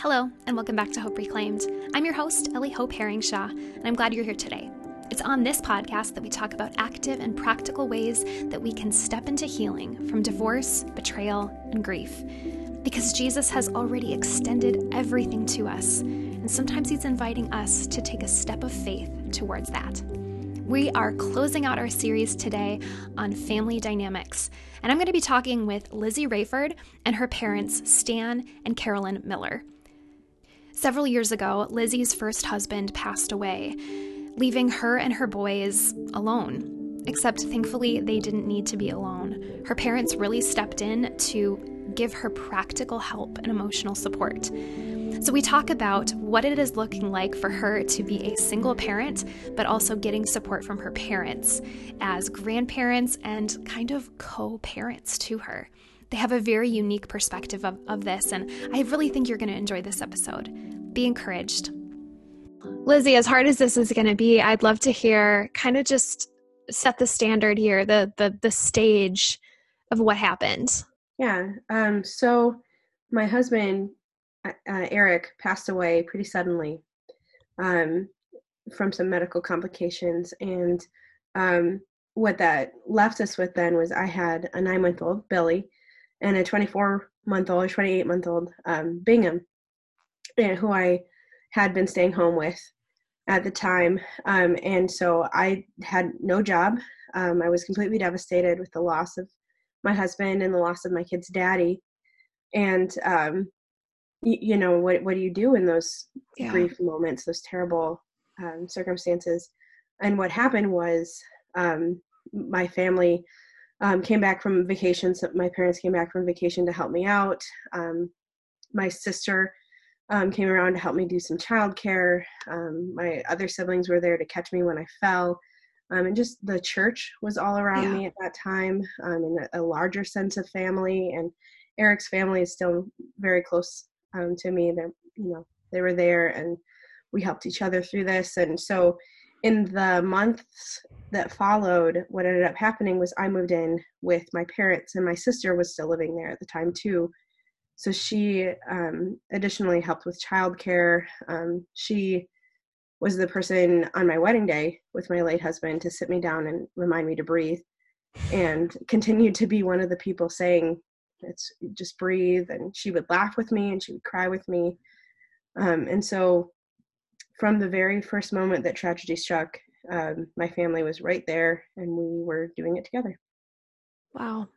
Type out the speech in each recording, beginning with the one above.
Hello, and welcome back to Hope Reclaimed. I'm your host, Ellie Hope Herringshaw, and I'm glad you're here today. It's on this podcast that we talk about active and practical ways that we can step into healing from divorce, betrayal, and grief. Because Jesus has already extended everything to us, and sometimes He's inviting us to take a step of faith towards that. We are closing out our series today on family dynamics, and I'm going to be talking with Lizzie Rayford and her parents, Stan and Carolyn Miller. Several years ago, Lizzie's first husband passed away, leaving her and her boys alone. Except thankfully, they didn't need to be alone. Her parents really stepped in to give her practical help and emotional support. So, we talk about what it is looking like for her to be a single parent, but also getting support from her parents as grandparents and kind of co parents to her. They have a very unique perspective of, of this, and I really think you're going to enjoy this episode. Be encouraged. Lizzie, as hard as this is going to be, I'd love to hear kind of just set the standard here, the the the stage of what happened. Yeah. Um, so my husband uh, uh Eric passed away pretty suddenly um, from some medical complications, and um, what that left us with then was I had a nine month old Billy and a 24 month old or 28 month old um, Bingham, and who I had been staying home with at the time. Um, and so I had no job. Um, I was completely devastated with the loss of my husband and the loss of my kid's daddy. And um, y- you know what? What do you do in those yeah. grief moments, those terrible um, circumstances? And what happened was um, my family um, came back from vacation. So my parents came back from vacation to help me out. Um, my sister um, came around to help me do some childcare. Um, my other siblings were there to catch me when I fell. Um, and just the church was all around yeah. me at that time um, in a, a, larger sense of family. And Eric's family is still very close to me. They're, you know, they were there and we helped each other through this. And so in the months that followed, what ended up happening was I moved in with my parents, and my sister was still living there at the time too. So she um, additionally helped with childcare. Um, she was the person on my wedding day with my late husband to sit me down and remind me to breathe, and continued to be one of the people saying, "It's just breathe." And she would laugh with me, and she would cry with me. Um, and so from the very first moment that tragedy struck, um, my family was right there and we were doing it together. Wow.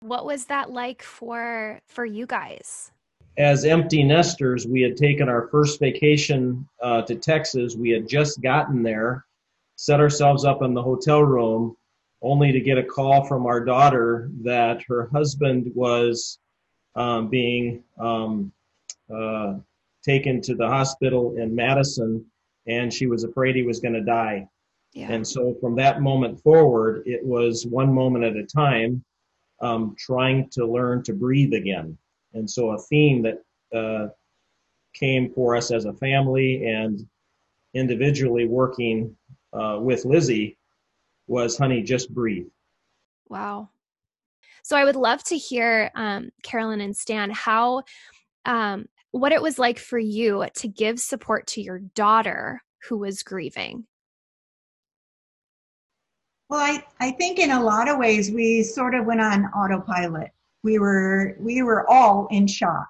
What was that like for for you guys? As empty nesters, we had taken our first vacation uh, to Texas. We had just gotten there, set ourselves up in the hotel room, only to get a call from our daughter that her husband was um, being um, uh, taken to the hospital in Madison and she was afraid he was going to die. Yeah. And so from that moment forward, it was one moment at a time, um, trying to learn to breathe again. And so a theme that uh, came for us as a family and individually working uh, with Lizzie was, honey, just breathe. Wow. So I would love to hear, um, Carolyn and Stan, how um, what it was like for you to give support to your daughter who was grieving. Well, I, I think in a lot of ways we sort of went on autopilot. We were we were all in shock.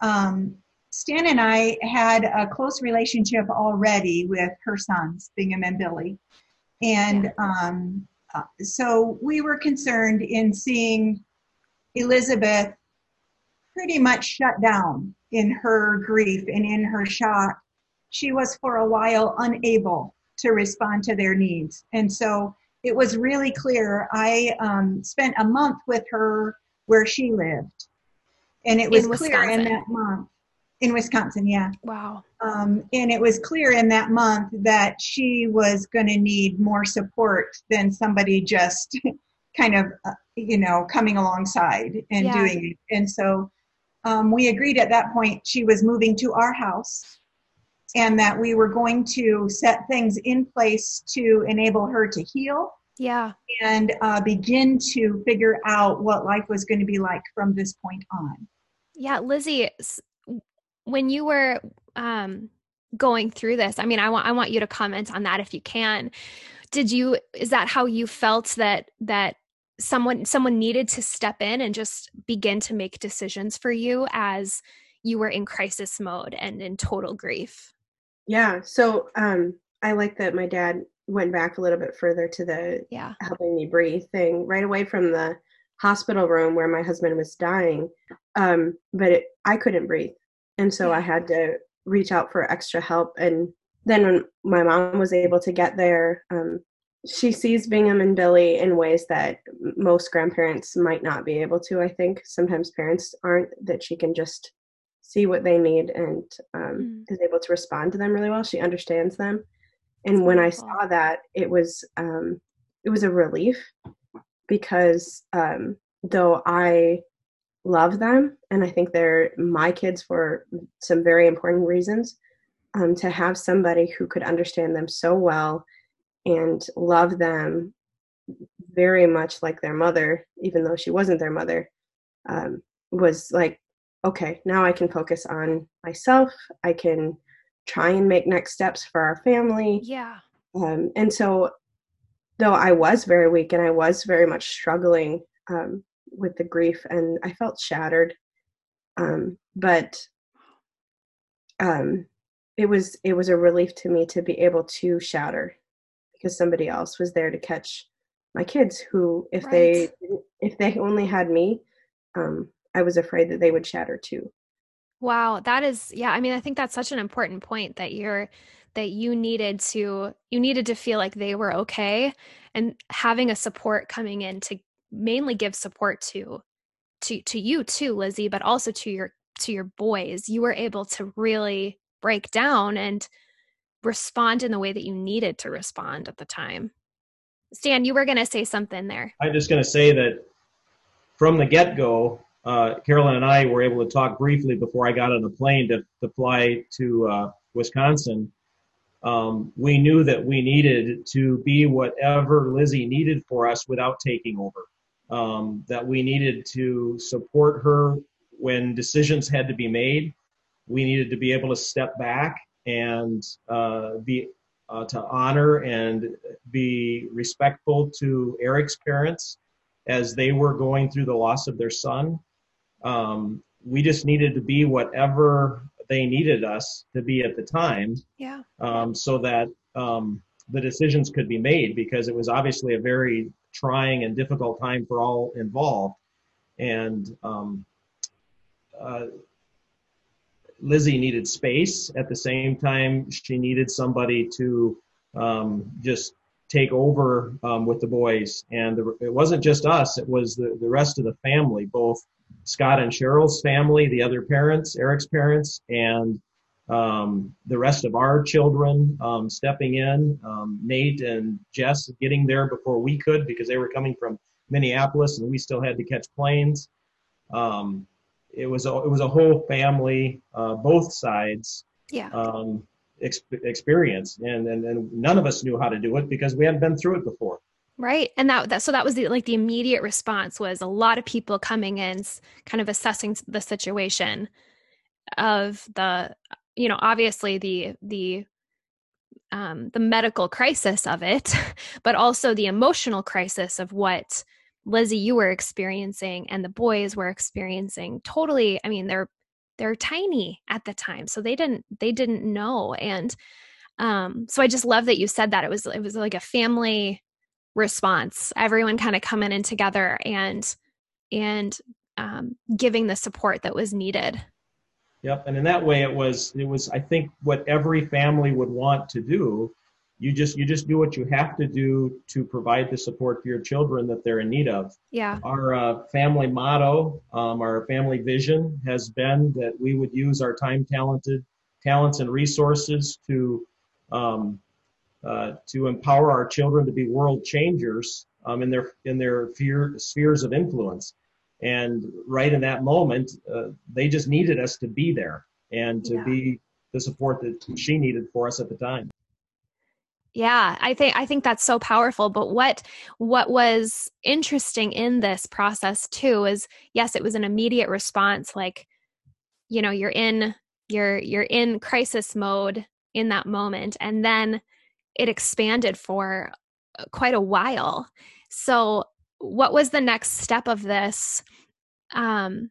Um, Stan and I had a close relationship already with her sons, Bingham and Billy, and um, uh, so we were concerned in seeing Elizabeth pretty much shut down in her grief and in her shock. She was for a while unable to respond to their needs. And so it was really clear. I um, spent a month with her where she lived. And it was clear in that month. In Wisconsin, yeah. Wow. Um, and it was clear in that month that she was going to need more support than somebody just kind of, uh, you know, coming alongside and yeah. doing it. And so um, we agreed at that point she was moving to our house and that we were going to set things in place to enable her to heal yeah and uh, begin to figure out what life was going to be like from this point on yeah lizzie when you were um, going through this, I mean, I want I want you to comment on that if you can. Did you is that how you felt that that someone someone needed to step in and just begin to make decisions for you as you were in crisis mode and in total grief? Yeah. So um I like that my dad went back a little bit further to the yeah helping me breathe thing right away from the hospital room where my husband was dying um, but it, i couldn't breathe and so i had to reach out for extra help and then when my mom was able to get there um, she sees bingham and billy in ways that most grandparents might not be able to i think. Sometimes parents aren't that she can just see what they need and um, mm. is able to respond to them really well. She understands them. And when i saw that it was um, it was a relief because um, though i love them and i think they're my kids for some very important reasons um, to have somebody who could understand them so well and love them very much like their mother even though she wasn't their mother um, was like okay now i can focus on myself i can try and make next steps for our family. Yeah. Um, and so, though I was very weak and I was very much struggling um, with the grief, and I felt shattered, um, but um, it was it was a relief to me to be able to shatter because somebody else was there to catch my kids who if right. they if they only had me um, i was afraid that they would shatter too Wow, that is yeah, I mean I think that's such an important point that you're that you needed to you needed to feel like they were okay and having a support coming in to mainly give support to to to you too, Lizzie, but also to your to your boys. You were able to really break down and respond in the way that you needed to respond at the time. Stan, you were going to say something there. I'm just going to say that from the get-go, uh, Carolyn and I were able to talk briefly before I got on the plane to, to fly to uh, Wisconsin. Um, we knew that we needed to be whatever Lizzie needed for us without taking over. Um, that we needed to support her when decisions had to be made. We needed to be able to step back and uh, be uh, to honor and be respectful to Eric's parents as they were going through the loss of their son. Um, we just needed to be whatever they needed us to be at the time. Yeah. Um, so that um, the decisions could be made because it was obviously a very trying and difficult time for all involved. And um, uh, Lizzie needed space. At the same time, she needed somebody to um, just take over um, with the boys. And the, it wasn't just us; it was the, the rest of the family, both Scott and Cheryl's family, the other parents, Eric's parents, and um, the rest of our children um, stepping in. Um, Nate and Jess getting there before we could because they were coming from Minneapolis and we still had to catch planes. It was a, it was a whole family, uh, both sides. Yeah. Um, ex- experience, and, and and none of us knew how to do it because we hadn't been through it before. Right. And that, that so that was the like the immediate response was a lot of people coming in kind of assessing the situation of the you know obviously the the um the medical crisis of it but also the emotional crisis of what Lizzie you were experiencing and the boys were experiencing totally I mean they're they're tiny at the time so they didn't they didn't know and um so I just love that you said that it was it was like a family response everyone kind of coming in together and and um, giving the support that was needed. Yep and in that way it was it was i think what every family would want to do you just you just do what you have to do to provide the support for your children that they're in need of yeah our uh, family motto um, our family vision has been that we would use our time talented talents and resources to um, uh, to empower our children to be world changers um, in their in their fear, spheres of influence. And right in that moment, uh, they just needed us to be there and to yeah. be the support that she needed for us at the time. Yeah, I think I think that's so powerful. But what what was interesting in this process too is yes, it was an immediate response. Like, you know, you're in you're you're in crisis mode in that moment and then it expanded for uh, quite a while so what was the next step of this um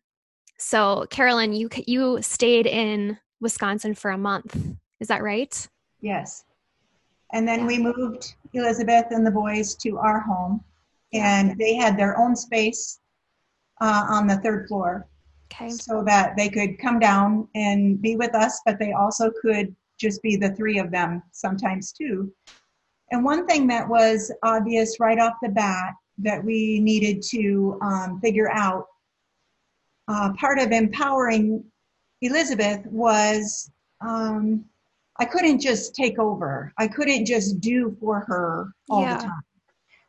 so carolyn you you stayed in wisconsin for a month is that right yes and then yeah. we moved elizabeth and the boys to our home and they had their own space uh, on the third floor okay so that they could come down and be with us but they also could just be the three of them sometimes too and one thing that was obvious right off the bat that we needed to um, figure out uh, part of empowering elizabeth was um, i couldn't just take over. I couldn't just do for her all yeah. the time.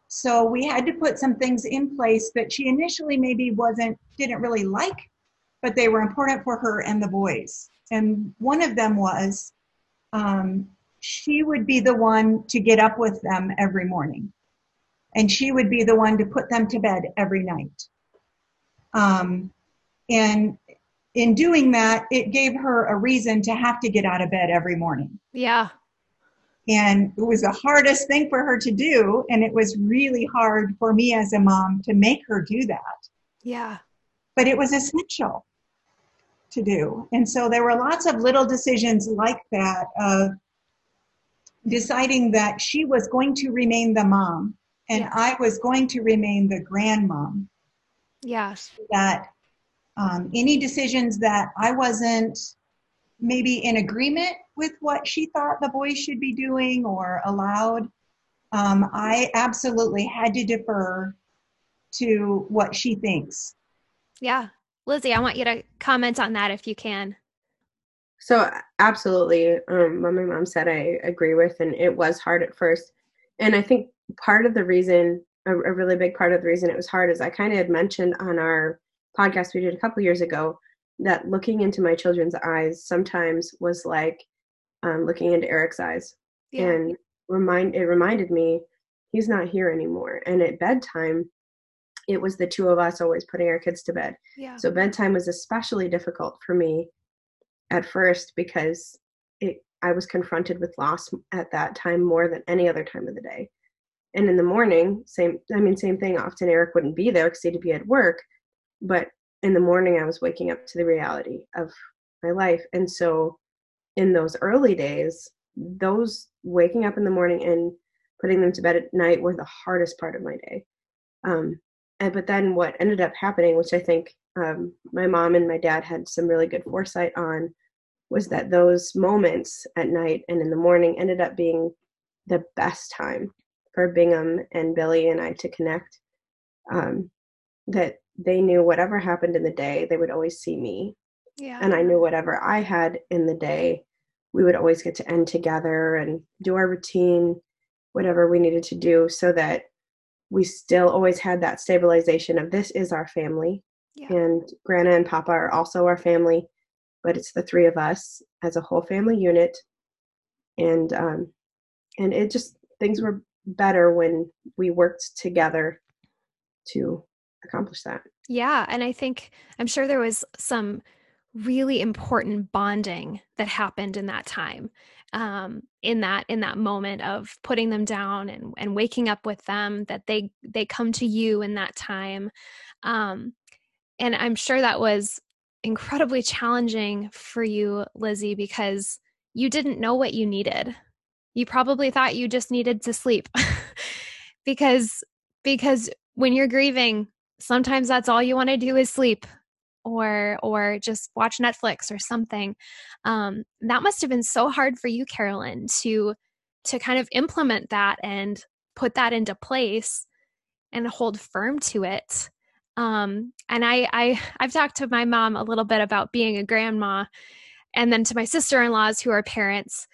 So we had to put some things in place that she initially maybe wasn't didn't really like but they were important for her and the boys. And one of them was um, she would be the one to get up with them every morning. And she would be the one to put them to bed every night. Um, and in doing that it gave her a reason to have to get out of bed every morning yeah and it was the hardest thing for her to do. And it was really hard for me as a mom to make her do that. Yeah. But it was essential to do. And so there were lots of little decisions like that of deciding that she was going to remain the mom and yeah. I was going to remain the grandmom. Yes. That um, any decisions that I wasn't maybe in agreement with what she thought the boys should be doing or allowed. Um, I absolutely had to defer to what she thinks. Yeah. Lizzie, I want you to comment on that if you can. So, absolutely, um, what my mom said, I agree with, and it was hard at first. And I think part of the reason, a, a really big part of the reason it was hard, is I kind of had mentioned on our podcast we did a couple years ago that looking into my children's eyes sometimes was like um, looking into Eric's eyes, yeah. and remind it reminded me he's not here anymore. And at bedtime, it was the two of us always putting our kids to bed. Yeah. So bedtime was especially difficult for me at first because it I was confronted with loss at that time more than any other time of the day. And in the morning, same I mean same thing. Often Eric wouldn't be there because he'd be at work, but in the morning I was waking up to the reality of my life. And so in those early days, those waking up in the morning and putting them to bed at night were the hardest part of my day. Um, and but then what ended up happening, which I think um, my mom and my dad had some really good foresight on, was that those moments at night and in the morning ended up being the best time for Bingham and Billy and I to connect. Um, that they knew whatever happened in the day, they would always see me. Yeah. And I knew whatever I had in the day, we would always get to end together and do our routine, whatever we needed to do, so that we still always had that stabilization of this is our family. Yeah. And Grandma and Papa are also our family, but it's the three of us as a whole family unit. And um, and it just things were better when we worked together to accomplish that. Yeah. And I think, I'm sure there was some really important bonding that happened in that time um, in that in that moment of putting them down and, and waking up with them that they they come to you in that time um, and i'm sure that was incredibly challenging for you lizzie because you didn't know what you needed you probably thought you just needed to sleep because because when you're grieving sometimes that's all you want to do is sleep or or just watch netflix or something. Um, that must have been so hard for you carolyn to to kind of implement that and put that into place and hold firm to it. Um, and I, I i've talked to my mom a little bit about being a grandma and then to my sister-in-laws who are parents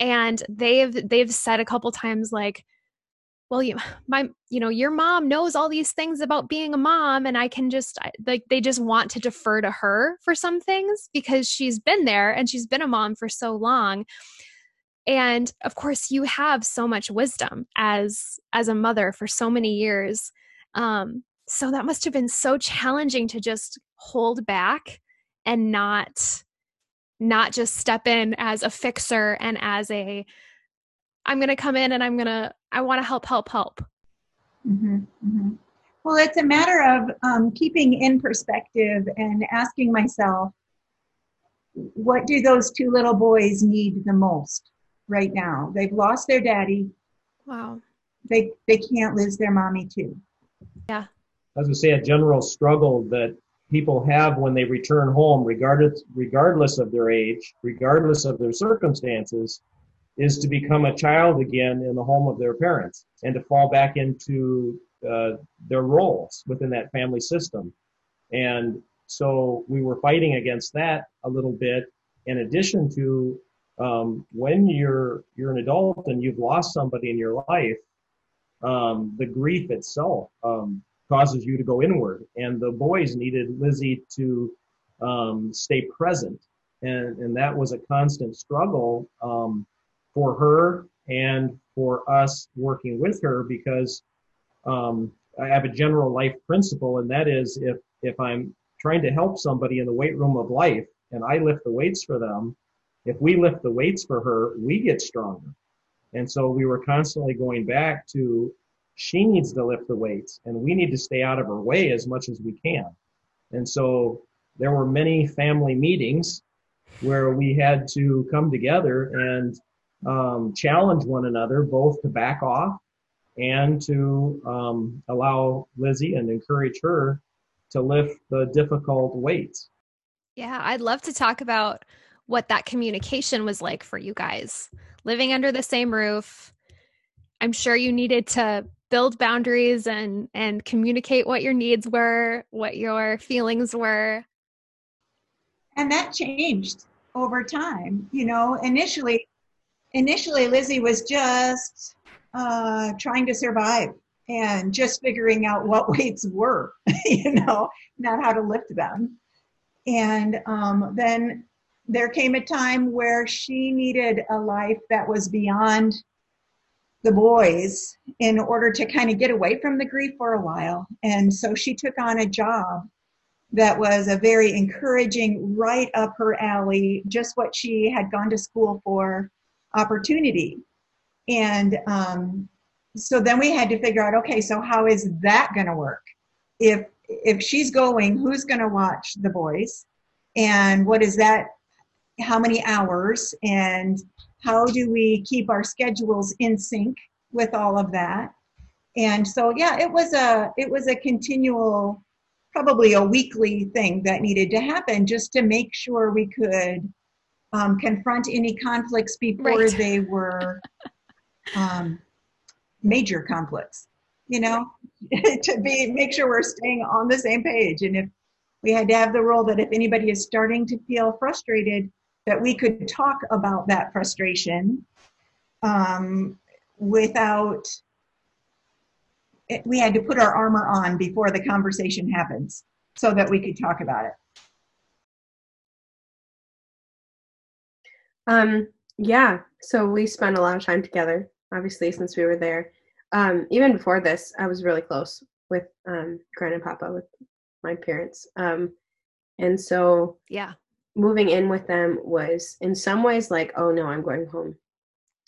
and they've they've said a couple times like well you my you know your mom knows all these things about being a mom and i can just like they just want to defer to her for some things because she's been there and she's been a mom for so long. And of course you have so much wisdom as as a mother for so many years um so that must have been so challenging to just hold back and not not just step in as a fixer and as a i'm going to come in and i'm going to i want to help help help. Mm-hmm, mm-hmm. well it's a matter of um, keeping in perspective and asking myself what do those two little boys need the most right now? They've lost their daddy. Wow. They they can't lose their mommy too. Yeah. As I say, a general struggle that people have when they return home, regardless regardless of their age, regardless of their circumstances, is to become a child again in the home of their parents and to fall back into uh, their roles within that family system. And so we were fighting against that a little bit. In addition to um, when you're you're an adult and you've lost somebody in your life, um, the grief itself. Um, causes you to go inward. And the boys needed Lizzie to um, stay present. And, and that was a constant struggle um, for her and for us working with her because um, I have a general life principle, and that is if, if I'm trying to help somebody in the weight room of life and I lift the weights for them, if we lift the weights for her, we get stronger. And so we were constantly going back to she needs to lift the weights and we need to stay out of her way as much as we can. And so there were many family meetings where we had to come together and um, challenge one another both to back off and to um, allow Lizzie and encourage her to lift the difficult weights. Yeah, I'd love to talk about what that communication was like for you guys living under the same roof. I'm sure you needed to build boundaries and and communicate what your needs were what your feelings were and that changed over time you know initially initially lizzie was just uh, trying to survive and just figuring out what weights were you know not how to lift them and um, then there came a time where she needed a life that was beyond the boys in order to kind of get away from the grief for a while. And so she took on a job that was a very encouraging, right up her alley, just what she had gone to school for opportunity. And um, so then we had to figure out, okay, so how is that going to work? If if she's going, who's going to watch the boys? And what is that? How many hours? And how do we keep our schedules in sync with all of that and so yeah it was a it was a continual probably a weekly thing that needed to happen just to make sure we could um, confront any conflicts before right. they were um, major conflicts you know? To be make sure we're staying on the same page. And if we had to have the rule that if anybody is starting to feel frustrated that we could talk about that frustration um, without it, we had to put our armor on before the conversation happens so that we could talk about it um yeah so we spent a lot of time together obviously since we were there um even before this i was really close with um grand and papa with my parents um and so yeah moving in with them was in some ways like, oh no, I'm going home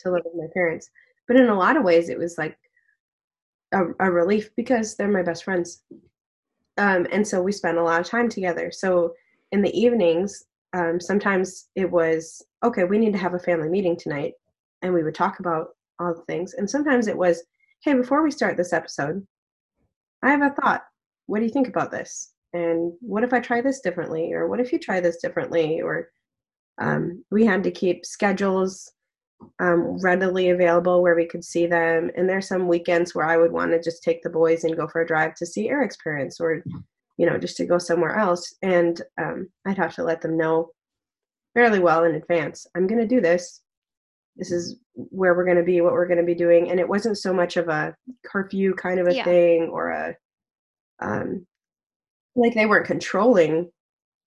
to live with my parents. But in a lot of ways, it was like a, a relief because they're my best friends. Um, and so we spent a lot of time together. So in the evenings, um, sometimes it was, okay, we need to have a family meeting tonight. And we would talk about all the things. And sometimes it was, hey, before we start this episode, I have a thought. What do you think about this? and what if i try this differently or what if you try this differently or um, we had to keep schedules um, readily available where we could see them and there's some weekends where i would want to just take the boys and go for a drive to see eric's parents or you know just to go somewhere else and um, i'd have to let them know fairly well in advance i'm going to do this this is where we're going to be what we're going to be doing and it wasn't so much of a curfew kind of a yeah. thing or a um, like they weren't controlling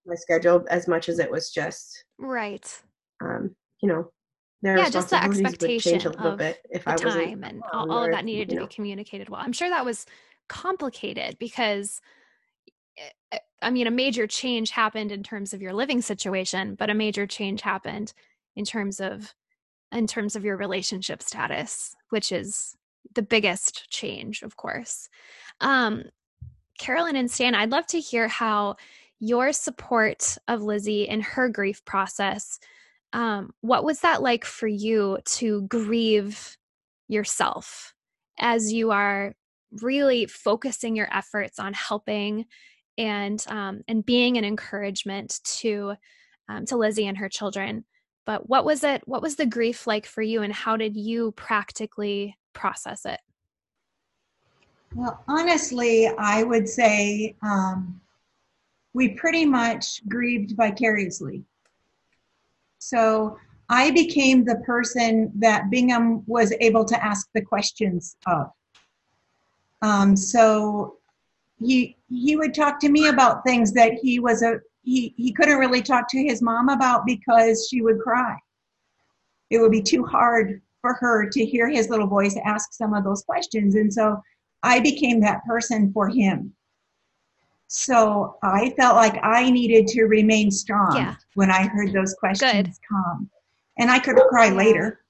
my schedule as much as it was just right. Um, you know, their yeah, just the expectation of bit if the I time and all, all of that needed to know. be communicated well. I'm sure that was complicated because I mean, a major change happened in terms of your living situation, but a major change happened in terms of in terms of your relationship status, which is the biggest change, of course. Um, Carolyn and Stan, I'd love to hear how your support of Lizzie in her grief process. Um, what was that like for you to grieve yourself as you are really focusing your efforts on helping and um, and being an encouragement to um, to Lizzie and her children? but what was it what was the grief like for you and how did you practically process it? Well honestly i would say um, we pretty much grieved vicariously. So i became the person that bingham was able to ask the questions of. Um, so he he would talk to me about things that he was a he, he couldn't really talk to his mom about because she would cry. It would be too hard for her to hear his little voice ask some of those questions. And so I became that person for him. So I felt like I needed to remain strong yeah. when I heard those questions Good. come. And I could cry later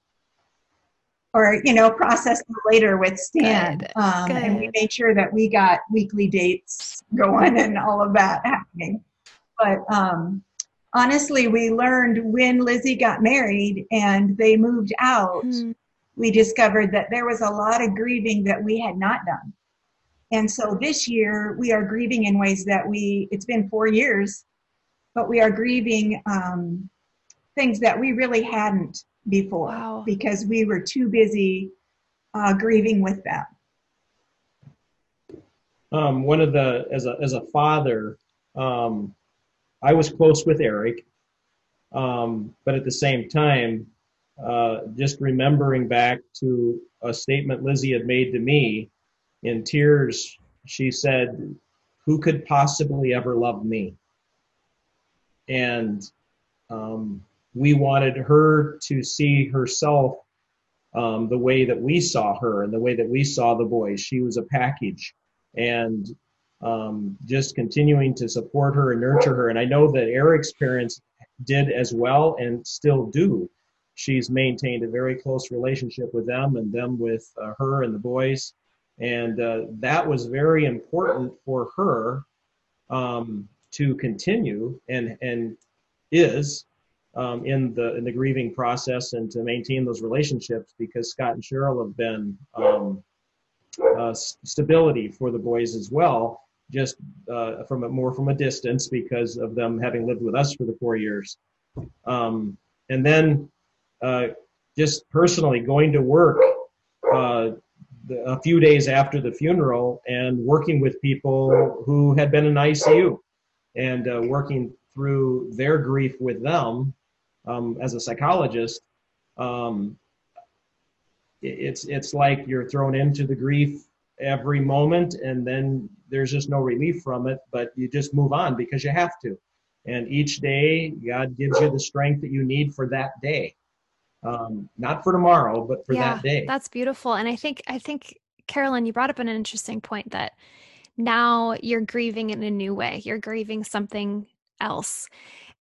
or, you know, process later with Stan. Um, Good. And we made sure that we got weekly dates going and all of that happening. But um, honestly, we learned when Lizzie got married and they moved out, mm. we discovered that there was a lot of grieving that we had not done. And so this year we are grieving in ways that we, it's been four years, but we are grieving um, things that we really hadn't before wow. because we were too busy uh, grieving with them. Um, one of the, as a, as a father, um, I was close with Eric, um, but at the same time, uh, just remembering back to a statement Lizzie had made to me in tears, she said, Who could possibly ever love me? And um, we wanted her to see herself um, the way that we saw her and the way that we saw the boys. She was a package. And um, just continuing to support her and nurture her. And I know that Eric's parents did as well and still do. She's maintained a very close relationship with them and them with uh, her and the boys. And uh, that was very important for her um, to continue and, and is um, in the in the grieving process and to maintain those relationships because Scott and Cheryl have been um, uh, stability for the boys as well just uh, from a, more from a distance because of them having lived with us for the four years. Um, and then uh, just personally going to work uh, a few days after the funeral and working with people who had been in ICU and uh, working through their grief with them um, as a psychologist. Um, it's it's like you're thrown into the grief every moment and then there's just no relief from it but you just move on because you have to. And each day god gives you the strength that you need for that day. Um, not for tomorrow but for yeah, that day. that's beautiful. And i think i think carolyn you brought up an interesting point that now you're grieving in a new way. You're grieving something else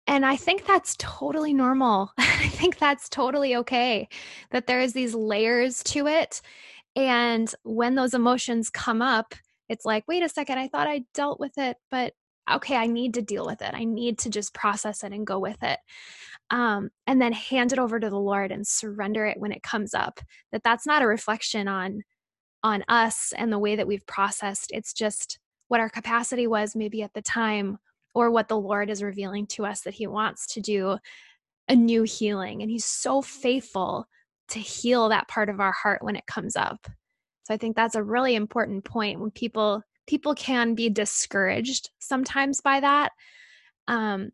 and I think that's totally normal. I think that's totally okay that there's these layers to it. And when those emotions come up, it's like, wait a second, I thought I dealt with it, but okay, I need to deal with it. I need to just process it and go with it. Um, and then hand it over to the Lord and surrender it when it comes up. That that's not a reflection on on us and the way that we've processed. It's just what our capacity was maybe at the time or what the Lord is revealing to us that he wants to do a new healing and he's so faithful to heal that part of our heart when it comes up. So I think that's a really important point when people people can be discouraged sometimes by that um,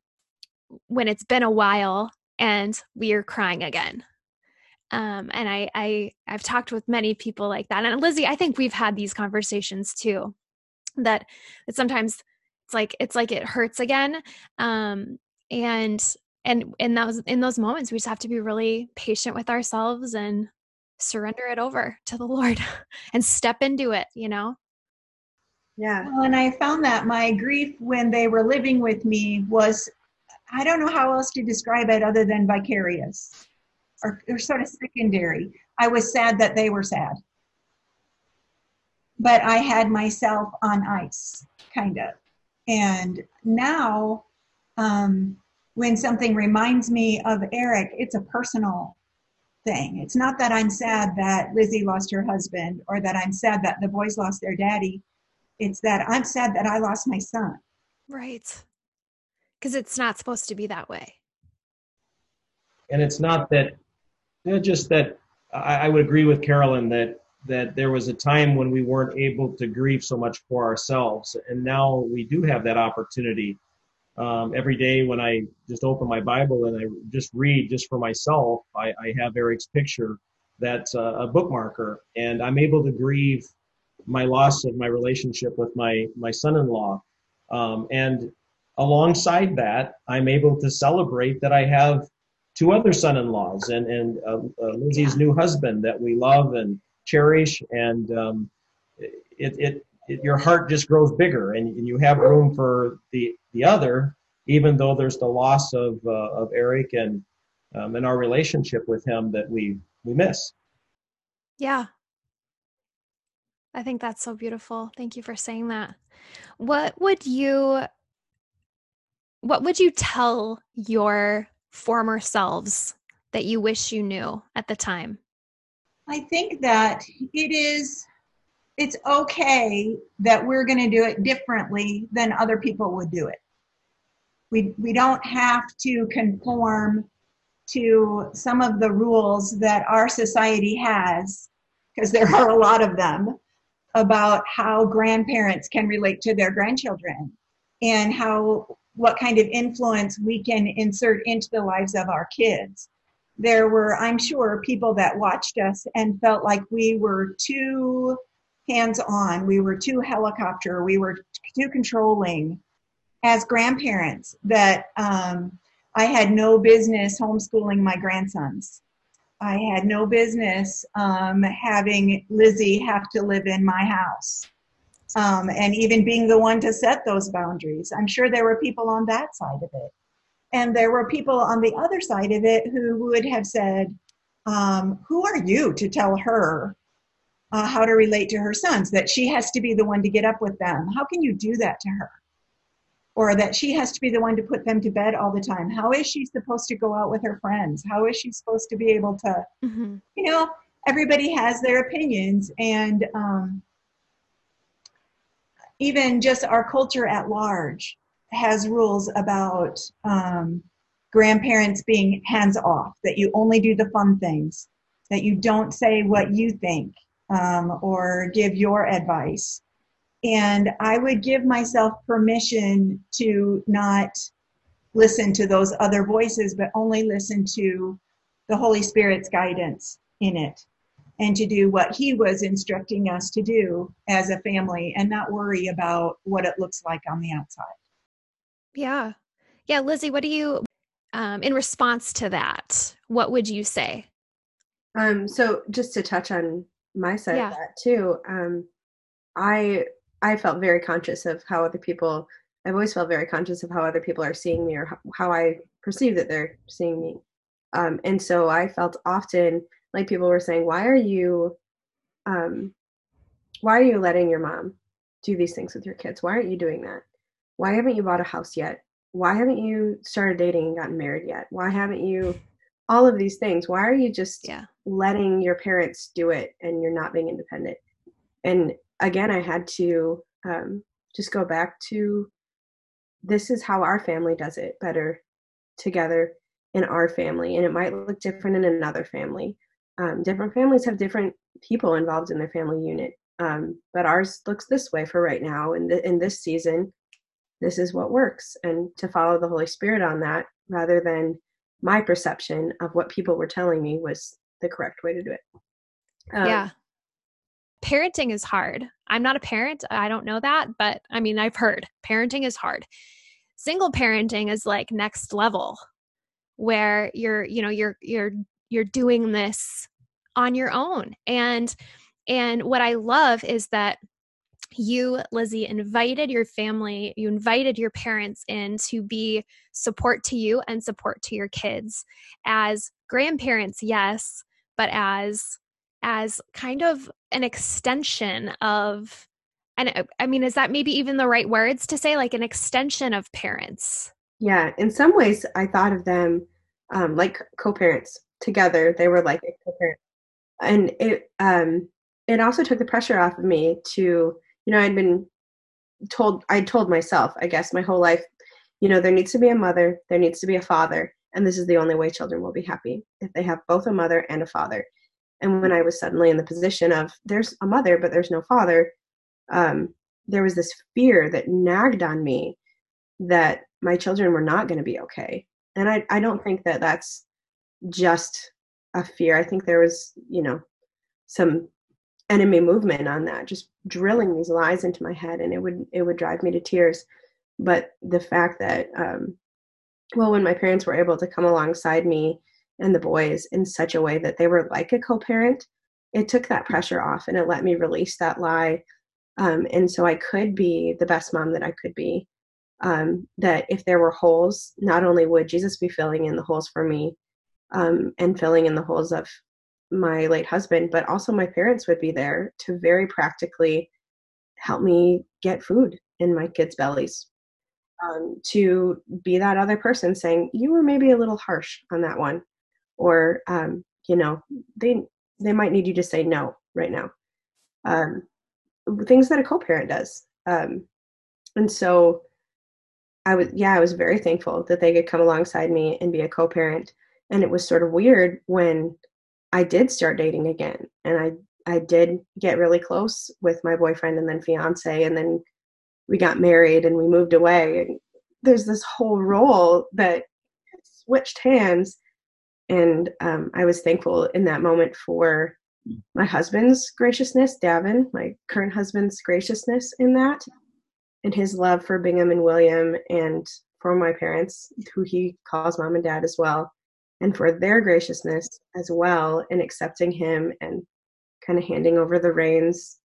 when it's been a while and we are crying again. Um, and I, I I've talked with many people like that. And Lizzie, I think we've had these conversations too. That that sometimes it's like it's like it hurts again. Um, and and in those in those moments we just have to be really patient with ourselves and surrender it over to the lord and step into it you know Yeah. Well, and I found that my grief when they were living with me was, I don't know how else to describe it other than vicarious or, or sort of secondary. I was sad that they were sad. But I had myself on ice, kind of. And now, um, when something reminds me of Eric, it's a personal thing. It's not that I'm sad that Lizzie lost her husband or that I'm sad that the boys lost their daddy. It's that I'm sad that I lost my son. Right. Because it's not supposed to be that way. And it's not that, you know, just that I, I would agree with Carolyn that that there was a time when we weren't able to grieve so much for ourselves, and now we do have that opportunity. Um, every day when I just open my Bible and I just read just for myself, I, I have Eric's picture. That's a, a bookmarker, and I'm able to grieve my loss of my relationship with my my son-in-law, um, and alongside that, I'm able to celebrate that I have two other son-in-laws and and uh, uh, Lizzie's new husband that we love and cherish, and um, it, it, it your heart just grows bigger, and, and you have room for the the other, even though there's the loss of uh, of Eric and um, and our relationship with him that we we miss. Yeah. I think that's so beautiful. Thank you for saying that. What would you what would you tell your former selves that you wish you knew at the time? I think that it is it's okay that we're going to do it differently than other people would do it. We we don't have to conform to some of the rules that our society has because there are a lot of them about how grandparents can relate to their grandchildren and how what kind of influence we can insert into the lives of our kids there were, I'm sure, people that watched us and felt like we were too hands on, we were too helicopter, we were too controlling as grandparents, that um, I had no business homeschooling my grandsons. I had no business um, having Lizzie have to live in my house. Um, and even being the one to set those boundaries. I'm sure there were people on that side of it. And there were people on the other side of it who would have said, um, Who are you to tell her uh, how to relate to her sons? That she has to be the one to get up with them. How can you do that to her? Or that she has to be the one to put them to bed all the time. How is she supposed to go out with her friends? How is she supposed to be able to, mm-hmm. you know, everybody has their opinions. And um, even just our culture at large has rules about um, grandparents being hands off, that you only do the fun things, that you don't say what you think um, or give your advice. And I would give myself permission to not listen to those other voices, but only listen to the Holy Spirit's guidance in it and to do what He was instructing us to do as a family and not worry about what it looks like on the outside. Yeah. Yeah. Lizzie, what do you, um, in response to that, what would you say? Um, so just to touch on my side yeah. of that too, um, I, I felt very conscious of how other people, I've always felt very conscious of how other people are seeing me or how I perceive that they're seeing me. Um, and so I felt often like people were saying, why are you, um, why are you letting your mom do these things with your kids? Why aren't you doing that? Why haven't you bought a house yet? Why haven't you started dating and gotten married yet? Why haven't you all of these things? Why are you just yeah. letting your parents do it and you're not being independent? And again, I had to um, just go back to this is how our family does it better together in our family. And it might look different in another family. Um, different families have different people involved in their family unit. Um, but ours looks this way for right now. And in, in this season, this is what works and to follow the holy spirit on that rather than my perception of what people were telling me was the correct way to do it. Um, yeah. Parenting is hard. I'm not a parent i don't know that but i mean i've heard parenting is hard. Single parenting is like next level where you're you know you're you're you're doing this on your own. And and what i love is that you, Lizzie, invited your family, you invited your parents in to be support to you and support to your kids as grandparents, yes, but as as kind of an extension of and uh, I mean, is that maybe even the right words to say, like an extension of parents? Yeah, in some ways, I thought of them um, like co-parents together. They were like a co-parent, and it um, it also took the pressure off of me to you know, I'd been told, I told myself, I guess, my whole life, you know, there needs to be a mother, there needs to be a father, and this is the only way children will be happy if they have both a mother and a father. And when I was suddenly in the position of there's a mother, but there's no father, um, there was this fear that nagged on me that my children were not going to be okay. And I, I don't think that that's just a fear. I think there was, you know, some enemy movement on that just drilling these lies into my head and it would it would drive me to tears. But the fact that um well when my parents were able to come alongside me and the boys in such a way that they were like a co-parent it took that pressure off and it let me release that lie. Um, and so i could be the best mom that i could be. Um, that if there were holes not only would jesus be filling in the holes for me um, and filling in the holes of my late husband, but also my parents would be there to very practically help me get food in my kids' bellies. Um, to be that other person saying, you were maybe a little harsh on that one. Or, um, you know, they they might need you to say no right now. Um, things that a co-parent does. Um, and so I was, yeah, I was very thankful that they could come alongside me and be a co-parent. And it was sort of weird when I did start dating again, and I I did get really close with my boyfriend and then fiance, and then we got married and we moved away. And there's this whole role that switched hands, and um, I was thankful in that moment for my husband's graciousness, Davin, my current husband's graciousness in that, and his love for Bingham and William, and for my parents, who he calls mom and dad as well and for their graciousness as well in accepting him and kind of handing over the reins.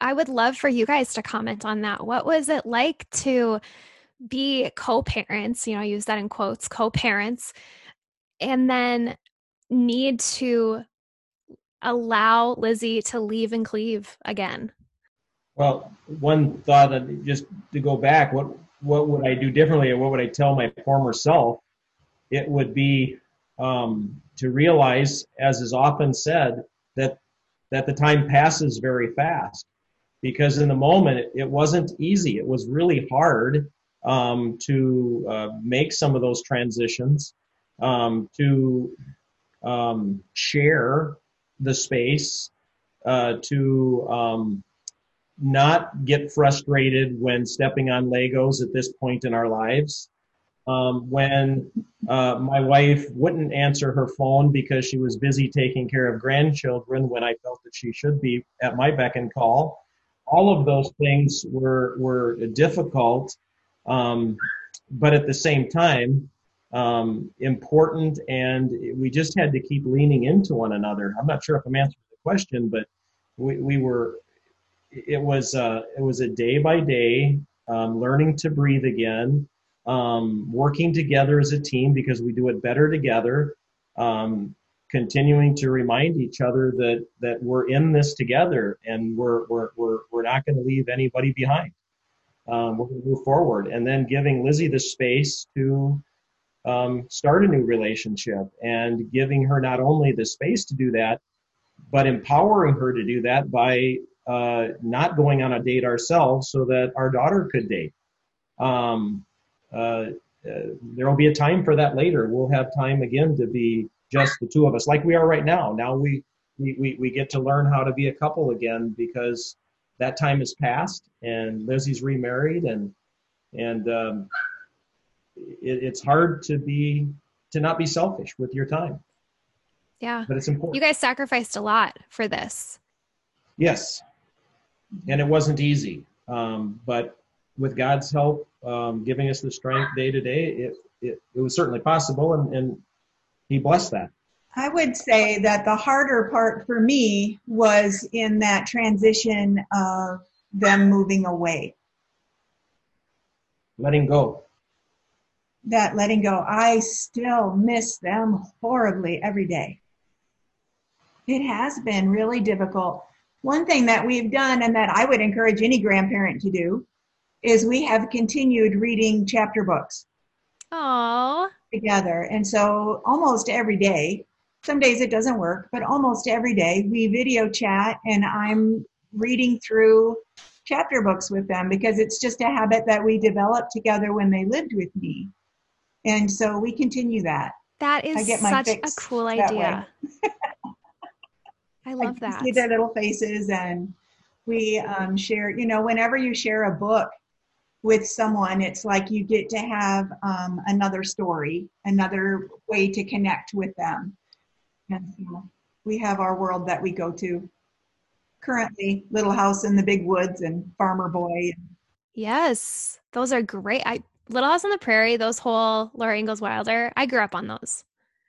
I would love for you guys to comment on that. What was it like to be co parents? You know, I use that in quotes co parents, and then need to allow Lizzie to leave and cleave again? Well, one thought, just to go back, what what would I do differently, or what would I tell my former self? It would be um, to realize, as is often said, that that the time passes very fast because in the moment it, it wasn't easy. It was really hard um, to uh, make some of those transitions, um, to um, share the space, uh, to um, not get frustrated when stepping on Legos at this point in our lives, um, when uh, my wife wouldn't answer her phone because she was busy taking care of grandchildren when I felt that she should be at my beck and call. All of those things were were difficult, um, but at the same time um, important, and we just had to keep leaning into one another. I'm not sure if I'm answering the question, but we, we were. It was uh, it was a day by day um, learning to breathe again um, working together as a team because we do it better together, um, continuing to remind each other that that we're in this together and we're we're we're, we're not going to leave anybody behind. Um, we're going to move forward, and then giving Lizzie the space to um, start a new relationship and giving her not only the space to do that, but empowering her to do that by uh, not going on a date ourselves so that our daughter could date. Um, there will be a time for that later. We'll have time again to be just the two of us, like we are right now. Now we we, we, we get to learn how to be a couple again because that time has passed and Lizzie's remarried and and um, it, it's hard to be to not be selfish with your time. Yeah, but it's important. You guys sacrificed a lot for this. Yes, and it wasn't easy, um, but with God's help, um, giving us the strength day to day, it, it, it was certainly possible, and, and He blessed that. I would say that the harder part for me was in that transition of them moving away. Letting go. That letting go. I still miss them horribly every day. It has been really difficult. One thing that we've done and that I would encourage any grandparent to do is we have continued reading chapter books. Aww. Together. And so almost every day, some days it doesn't work, but almost every day we video chat and I'm reading through chapter books with them because it's just a habit that we developed together when they lived with me. And so we continue that. That is such a cool idea. I love I that. See their little faces and we um, share, you know, whenever you share a book with someone, it's like you get to have um, another story, another way to connect with them. And so we have our world that we go to currently Little House in the Big Woods and Farmer Boy. Yes, those are great. I Little House on the Prairie, those whole Laura Ingalls Wilder. I grew up on those.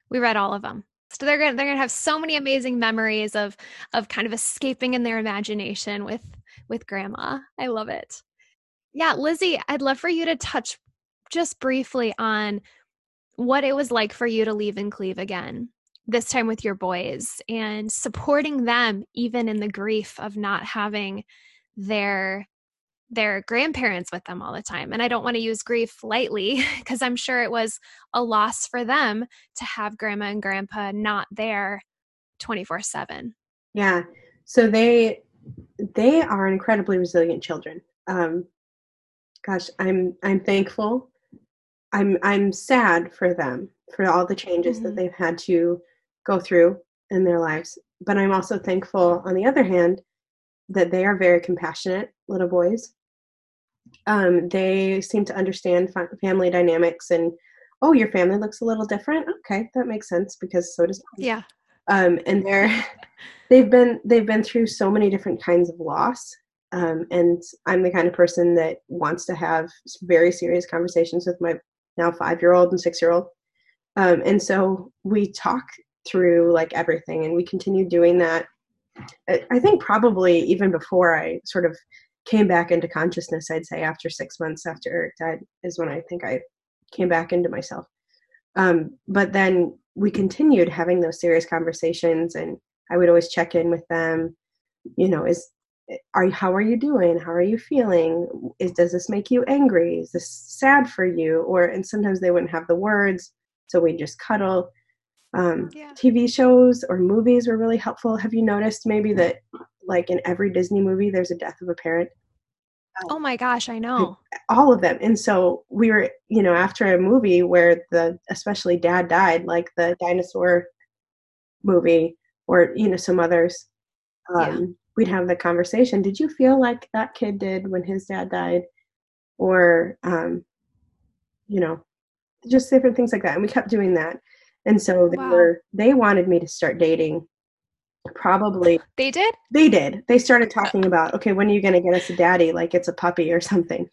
We read all of them. So they're gonna they're gonna have so many amazing memories of of kind of escaping in their imagination with with grandma. I love it. Yeah, Lizzie, I'd love for you to touch just briefly on what it was like for you to leave and cleave again this time with your boys and supporting them even in the grief of not having their their grandparents with them all the time. And I don't want to use grief lightly because I'm sure it was a loss for them to have grandma and grandpa not there 24/7. Yeah. So they they are incredibly resilient children. Um gosh, I'm I'm thankful. I'm I'm sad for them for all the changes mm-hmm. that they've had to go through in their lives. But I'm also thankful, on the other hand, that they are very compassionate little boys. Um, they seem to understand family dynamics and, oh, your family looks a little different. Okay, that makes sense because so does mine. Yeah. Um, and they're they've been they've been through so many different kinds of loss. Um, and I'm the kind of person that wants to have very serious conversations with my now five year old and six year old. Um, and so we talk through like everything and we continue doing that i think probably even before i sort of came back into consciousness i'd say after six months after eric died is when i think i came back into myself um, but then we continued having those serious conversations and i would always check in with them you know is are how are you doing how are you feeling is does this make you angry is this sad for you or and sometimes they wouldn't have the words so we just cuddle um, yeah. TV shows or movies were really helpful. Have you noticed maybe that, like in every Disney movie, there's a death of a parent? Oh my gosh, I know. All of them. And so we were, you know, after a movie where the, especially dad died, like the dinosaur movie or, you know, some others, um, yeah. We'd have the conversation. Did you feel like that kid did when his dad died? Or, um, you know, just different things like that. And we kept doing that and so they wow. were they wanted me to start dating probably they did they did they started talking about okay when are you going to get us a daddy like it's a puppy or something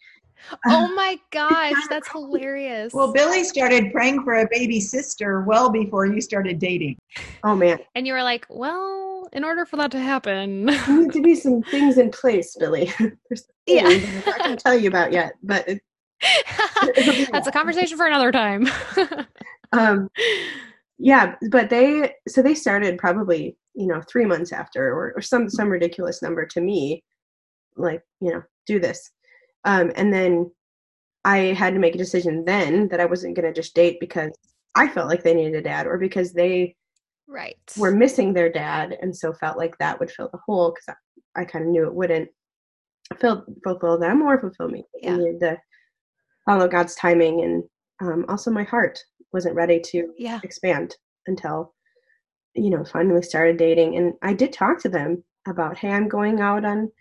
oh my gosh that's hilarious well billy started praying for a baby sister well before you started dating. Oh man. And you were like well in order for that to happen. There need to be some things in place billy. There's yeah. i can't tell you about yet but it, that's a conversation for another time. Um, yeah, but they so they started probably you know three months after or, or some some ridiculous number to me, like you know do this, um, and then I had to make a decision then that I wasn't going to just date because I felt like they needed a dad or because they right were missing their dad and so felt like that would fill the hole because I, I kind of knew it wouldn't fill fulfill them or fulfill me. Yeah. I needed to follow God's timing and um, also my heart wasn't ready to yeah. expand until you know finally started dating and i did talk to them about hey i'm going out on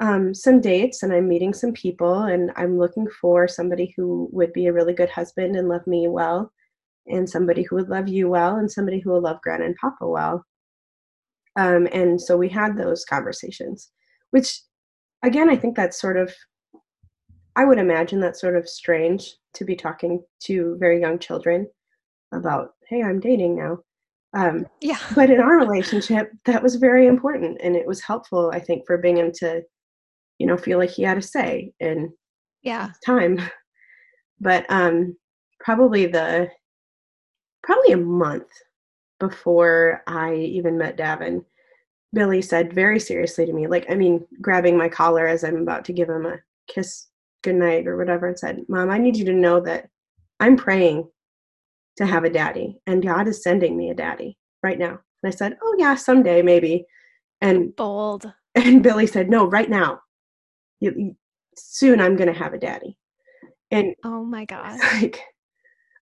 um, some dates and i'm meeting some people and i'm looking for somebody who would be a really good husband and love me well and somebody who would love you well and somebody who will love Gran and papa well um, and so we had those conversations which again i think that's sort of I would imagine that's sort of strange to be talking to very young children about, hey, I'm dating now. Um, yeah. But in our relationship, that was very important, and it was helpful, I think, for Bingham to you know, feel like he had a say in Yeah. time. But um, probably the probably a month before I even met Davin, Billy said very seriously to me, like I mean, grabbing my collar as I'm about to give him a kiss goodnight or whatever, and said, "Mom, I need you to know that I'm praying to have a daddy, and God is sending me a daddy right now." And I said, "Oh yeah, someday maybe." And Bold. and Billy said, "No, right now. Soon I'm going to have a daddy." And Oh my God. like,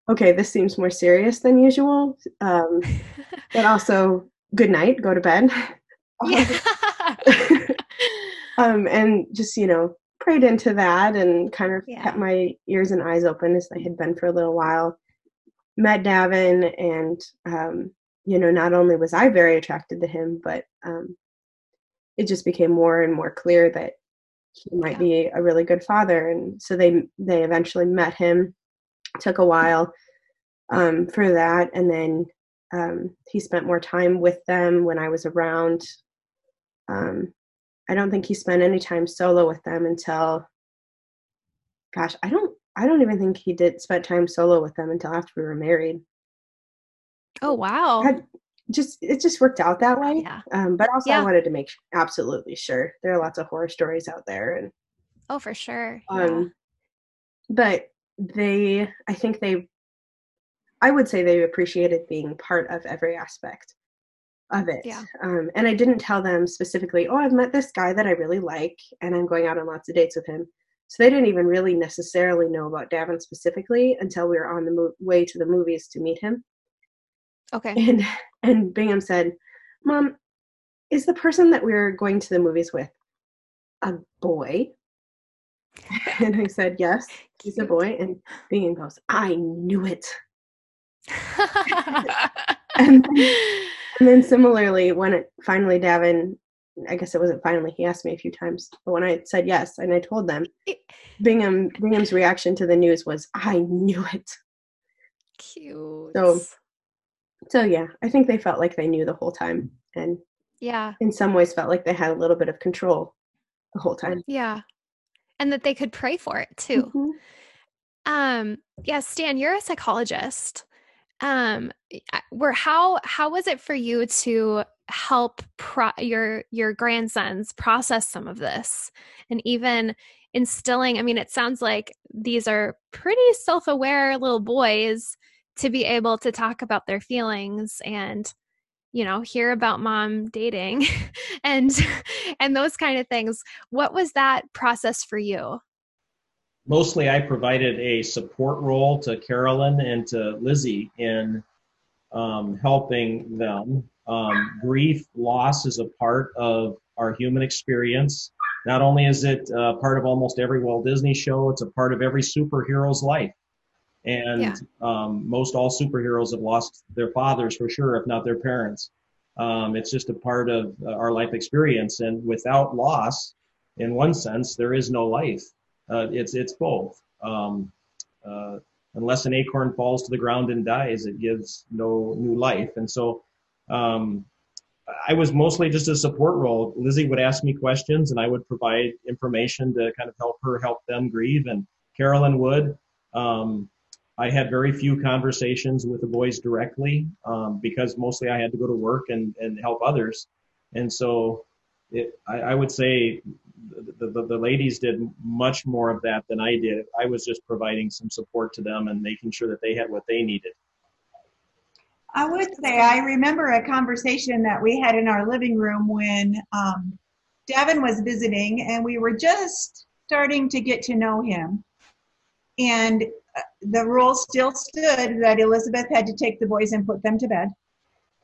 okay, this seems more serious than usual. Um, but also, good night, go to bed. yeah. um, and just you know, prayed into that and kind of Yeah. kept my ears and eyes open as they had been for a little while. Met Davin, and um, you know, not only was I very attracted to him, but um, it just became more and more clear that he might be a really good father. And so they they eventually met him. Took a while um, for that, and then um, he spent more time with them when I was around. Um, I don't think he spent any time solo with them until, gosh, I don't, I don't even think he did spend time solo with them until after we were married. oh wow. Just it just worked out that way. Yeah. Um, but also, Yeah. I wanted to make absolutely sure there are lots of horror stories out there, and Oh, for sure. Yeah. um, but they, I think they, I would say they appreciated being part of every aspect of it. Yeah. Um, and I didn't tell them specifically, oh, I've met this guy that I really like, and I'm going out on lots of dates with him. So they didn't even really necessarily know about Davin specifically until we were on the mo- way to the movies to meet him. Okay. And and Bingham said, "Mom, is the person that we're going to the movies with a boy?" and I said, "Yes, he's a boy." And Bingham goes, "I knew it." And then, and then similarly, when it finally Davin, I guess it wasn't finally. He asked me a few times, but when I said yes and I told them, Bingham Bingham's reaction to the news was, "I knew it." Cute. So- So yeah, I think they felt like they knew the whole time, and yeah. in some ways felt like they had a little bit of control the whole time. Yeah. And that they could pray for it too. Mhm. Um, yeah, Stan, you're a psychologist. Um, where how how was it for you to help pro- your your grandsons process some of this, and even instilling? I mean, it sounds like these are pretty self-aware little boys to be able to talk about their feelings and you know hear about mom dating and and those kind of things what was that process for you mostly I provided a support role to Carolyn and to Lizzie in um, helping them. Um, grief, loss is a part of our human experience. Not only is it uh, part of almost every Walt Disney show, it's a part of every superhero's life. And Yeah. um, most all superheroes have lost their fathers for sure, if not their parents. Um, it's just a part of uh, our life experience. And without loss, in one sense, there is no life. Uh, it's it's both. Um, uh, unless an acorn falls to the ground and dies, it gives no new life. And so, um, I was mostly just a support role. Lizzie would ask me questions, and I would provide information to kind of help her help them grieve. And Carolyn would. Um, I had very few conversations with the boys directly um, because mostly I had to go to work and, and help others. And so it, I, I would say the, the, the ladies did much more of that than I did. I was just providing some support to them and making sure that they had what they needed. I would say I remember a conversation that we had in our living room when um, Davin was visiting, and we were just starting to get to know him. And the rule still stood that Elizabeth had to take the boys and put them to bed.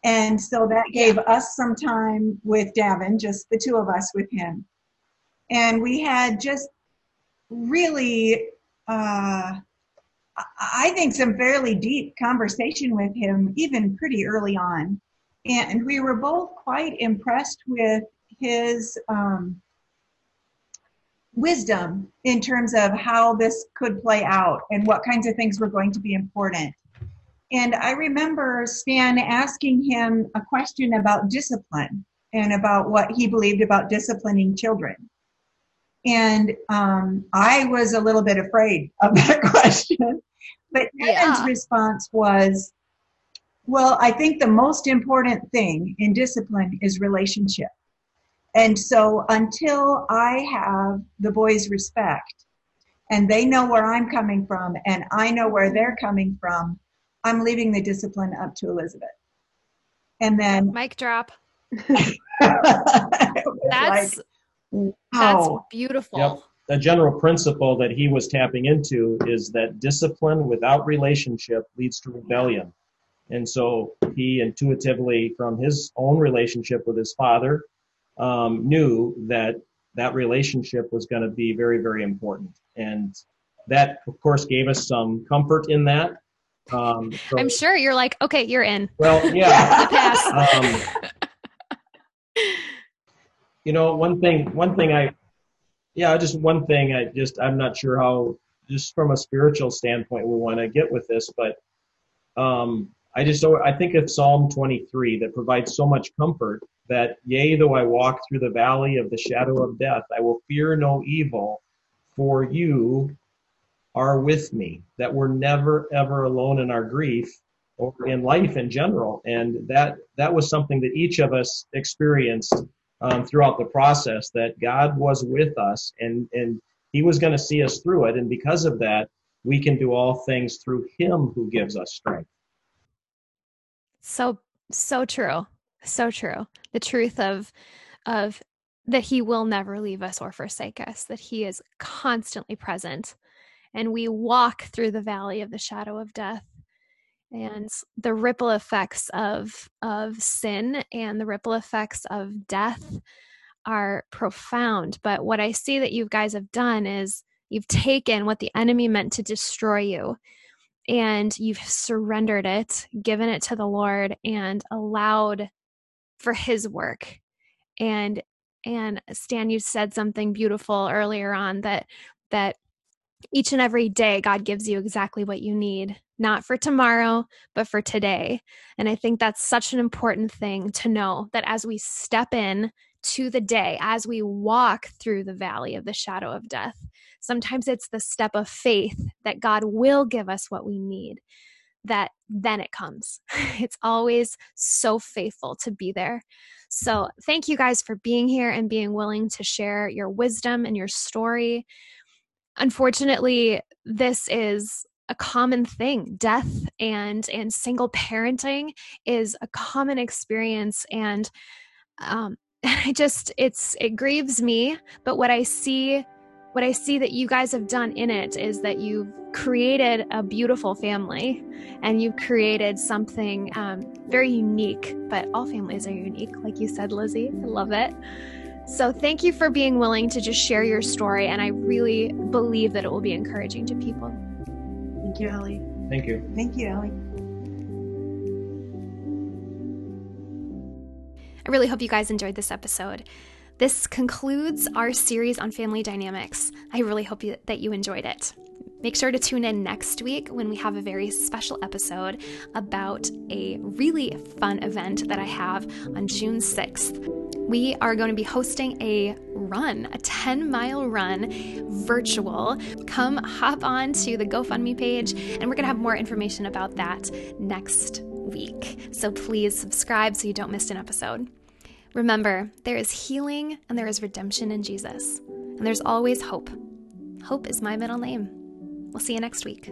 And so that gave us some time with Davin, just the two of us with him. And we had just really, uh, I- I think, some fairly deep conversation with him, even pretty early on. And we were both quite impressed with his um, wisdom in terms of how this could play out and what kinds of things were going to be important. And I remember Stan asking him a question about discipline and about what he believed about disciplining children. And um, I was a little bit afraid of that question. But Davin's Yeah. response was, well, I think the most important thing in discipline is relationship. And so until I have the boys' respect and they know where I'm coming from and I know where they're coming from, I'm leaving the discipline up to Elizabeth. And then Mic drop. That's like, that's beautiful. Yep. The general principle that he was tapping into is that discipline without relationship leads to rebellion. And so he intuitively, from his own relationship with his father, um, knew that that relationship was going to be very, very important. And that, of course, gave us some comfort in that. Um, so- I'm sure you're like, okay, you're in. Well, yeah. Pass. Um, you know, one thing, one thing I, yeah, just one thing I just, I'm not sure how, just from a spiritual standpoint, we want to get with this, but um, I just, I think of Psalm 23 that provides so much comfort that, yea, though I walk through the valley of the shadow of death, I will fear no evil, for you are with me. That we're never, ever alone in our grief or in life in general. And that that was something that each of us experienced um, throughout the process. That God was with us, and and He was going to see us through it. And because of that, we can do all things through Him who gives us strength. So so true. So true. The truth of of that he will never leave us or forsake us, that he is constantly present. And we walk through the valley of the shadow of death. And the ripple effects of of sin and the ripple effects of death are profound. But what I see that you guys have done is you've taken what the enemy meant to destroy you and you've surrendered it, given it to the Lord, and allowed for His work. And and Stan, you said something beautiful earlier on that that each and every day God gives you exactly what you need, not for tomorrow, but for today. And I think that's such an important thing to know that as we step in to the day, as we walk through the valley of the shadow of death, sometimes it's the step of faith that God will give us what we need, that then it comes. It's always so faithful to be there. So, thank you guys for being here and being willing to share your wisdom and your story. Unfortunately, this is a common thing. Death and and single parenting is a common experience and um I just it's it grieves me, but what I see what I see that you guys have done in it is that you've created a beautiful family and you've created something um, very unique. But all families are unique, like you said, Lizzie. I love it. So thank you for being willing to just share your story. And I really believe that it will be encouraging to people. Thank you, Ellie. Thank you. Thank you, Ellie. I really hope you guys enjoyed this episode. This concludes our series on family dynamics. I really hope you, that you enjoyed it. Make sure to tune in next week when we have a very special episode about a really fun event that I have on June 6th. We are going to be hosting a run, a 10 mile run, virtual. Come hop on to the GoFundMe page, and we're going to have more information about that next week. So please subscribe so you don't miss an episode. Remember, there is healing and there is redemption in Jesus, and there's always hope. Hope is my middle name. We'll see you next week.